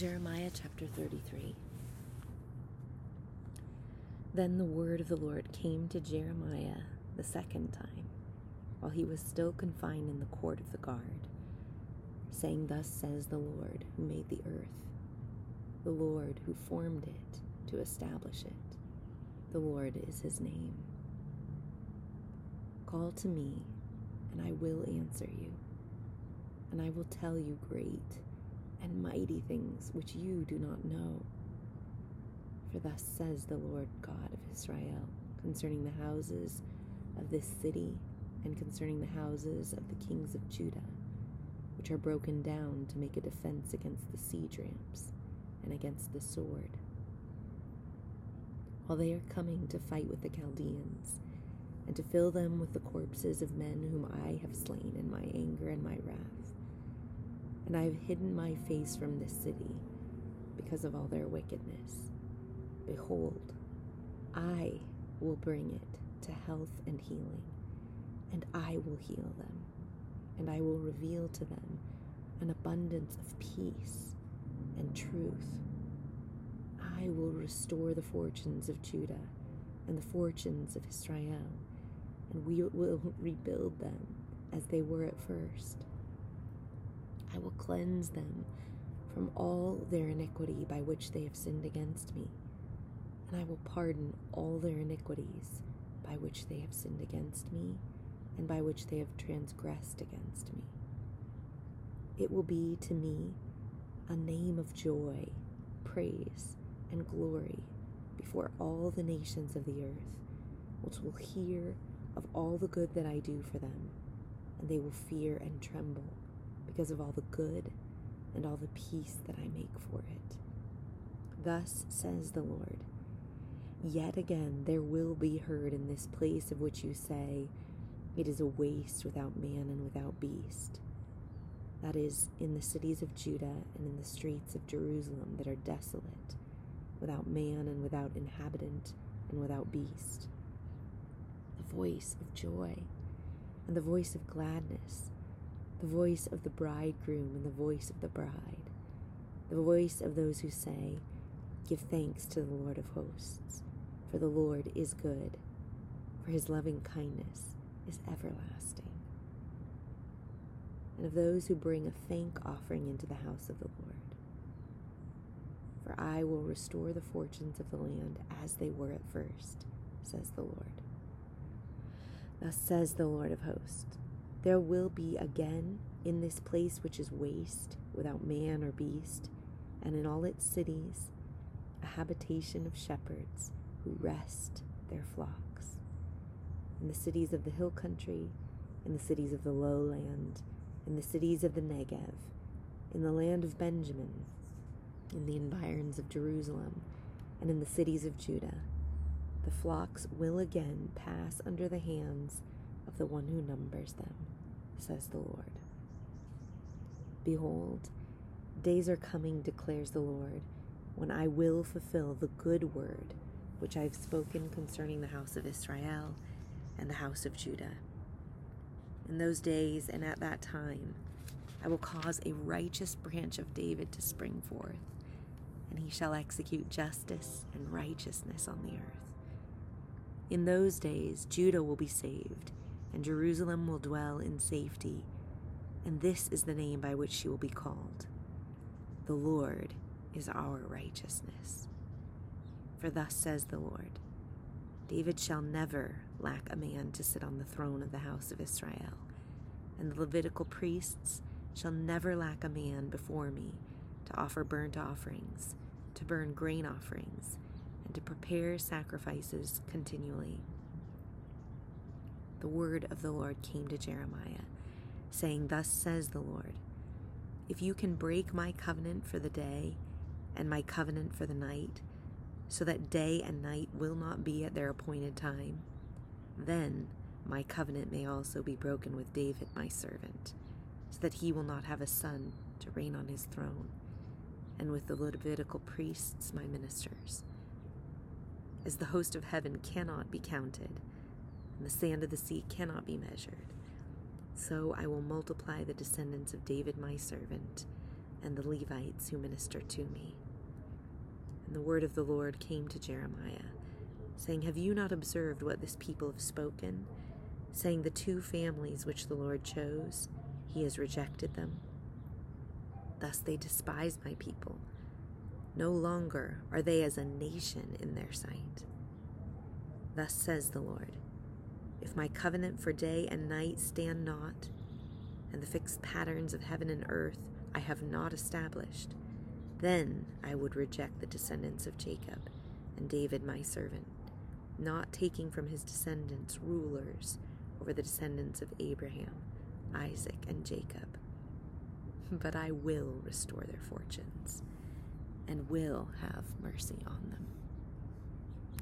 Jeremiah chapter 33. Then the word of the Lord came to Jeremiah the second time, while he was still confined in the court of the guard, saying, Thus says the Lord who made the earth, the Lord who formed it to establish it. The Lord is his name. Call to me, and I will answer you, and I will tell you great and mighty things which you do not know. For thus says the Lord God of Israel concerning the houses of this city and concerning the houses of the kings of Judah, which are broken down to make a defense against the siege ramps and against the sword. While they are coming to fight with the Chaldeans, and to fill them with the corpses of men whom I have slain in my anger and my wrath and I have hidden my face from this city because of all their wickedness. Behold, I will bring it to health and healing, and I will heal them, and I will reveal to them an abundance of peace and truth. I will restore the fortunes of Judah and the fortunes of Israel, and we will rebuild them as they were at first I will cleanse them from all their iniquity by which they have sinned against me, and I will pardon all their iniquities by which they have sinned against me, and by which they have transgressed against me. It will be to me a name of joy, praise, and glory before all the nations of the earth, which will hear of all the good that I do for them, and they will fear and tremble because of all the good and all the peace that I make for it. Thus says the Lord Yet again there will be heard in this place of which you say, It is a waste without man and without beast. That is, in the cities of Judah and in the streets of Jerusalem that are desolate, without man and without inhabitant and without beast. The voice of joy and the voice of gladness the voice of the bridegroom and the voice of the bride, the voice of those who say, Give thanks to the Lord of hosts, for the Lord is good, for his loving kindness is everlasting. And of those who bring a thank offering into the house of the Lord. For I will restore the fortunes of the land as they were at first, says the Lord. Thus says the Lord of hosts there will be again in this place which is waste, without man or beast, and in all its cities, a habitation of shepherds who rest their flocks. In the cities of the hill country, in the cities of the lowland, in the cities of the Negev, in the land of Benjamin, in the environs of Jerusalem, and in the cities of Judah, the flocks will again pass under the hands of the one who numbers them, says the Lord. Behold, days are coming, declares the Lord, when I will fulfill the good word which I have spoken concerning the house of Israel and the house of Judah. In those days and at that time, I will cause a righteous branch of David to spring forth, and he shall execute justice and righteousness on the earth. In those days, Judah will be saved and Jerusalem will dwell in safety, and this is the name by which she will be called. The Lord is our righteousness. For thus says the Lord David shall never lack a man to sit on the throne of the house of Israel, and the Levitical priests shall never lack a man before me to offer burnt offerings, to burn grain offerings, and to prepare sacrifices continually the word of the Lord came to Jeremiah, saying, Thus says the Lord, If you can break my covenant for the day and my covenant for the night, so that day and night will not be at their appointed time, then my covenant may also be broken with David my servant, so that he will not have a son to reign on his throne, and with the Levitical priests my ministers. As the host of heaven cannot be counted, and the sand of the sea cannot be measured. So I will multiply the descendants of David my servant, and the Levites who minister to me. And the word of the Lord came to Jeremiah, saying, Have you not observed what this people have spoken? Saying, The two families which the Lord chose, he has rejected them. Thus they despise my people. No longer are they as a nation in their sight. Thus says the Lord If my covenant for day and night stand not, and the fixed patterns of heaven and earth I have not established, then I would reject the descendants of Jacob and David my servant, not taking from his descendants rulers over the descendants of Abraham, Isaac, and Jacob. But I will restore their fortunes and will have mercy on them.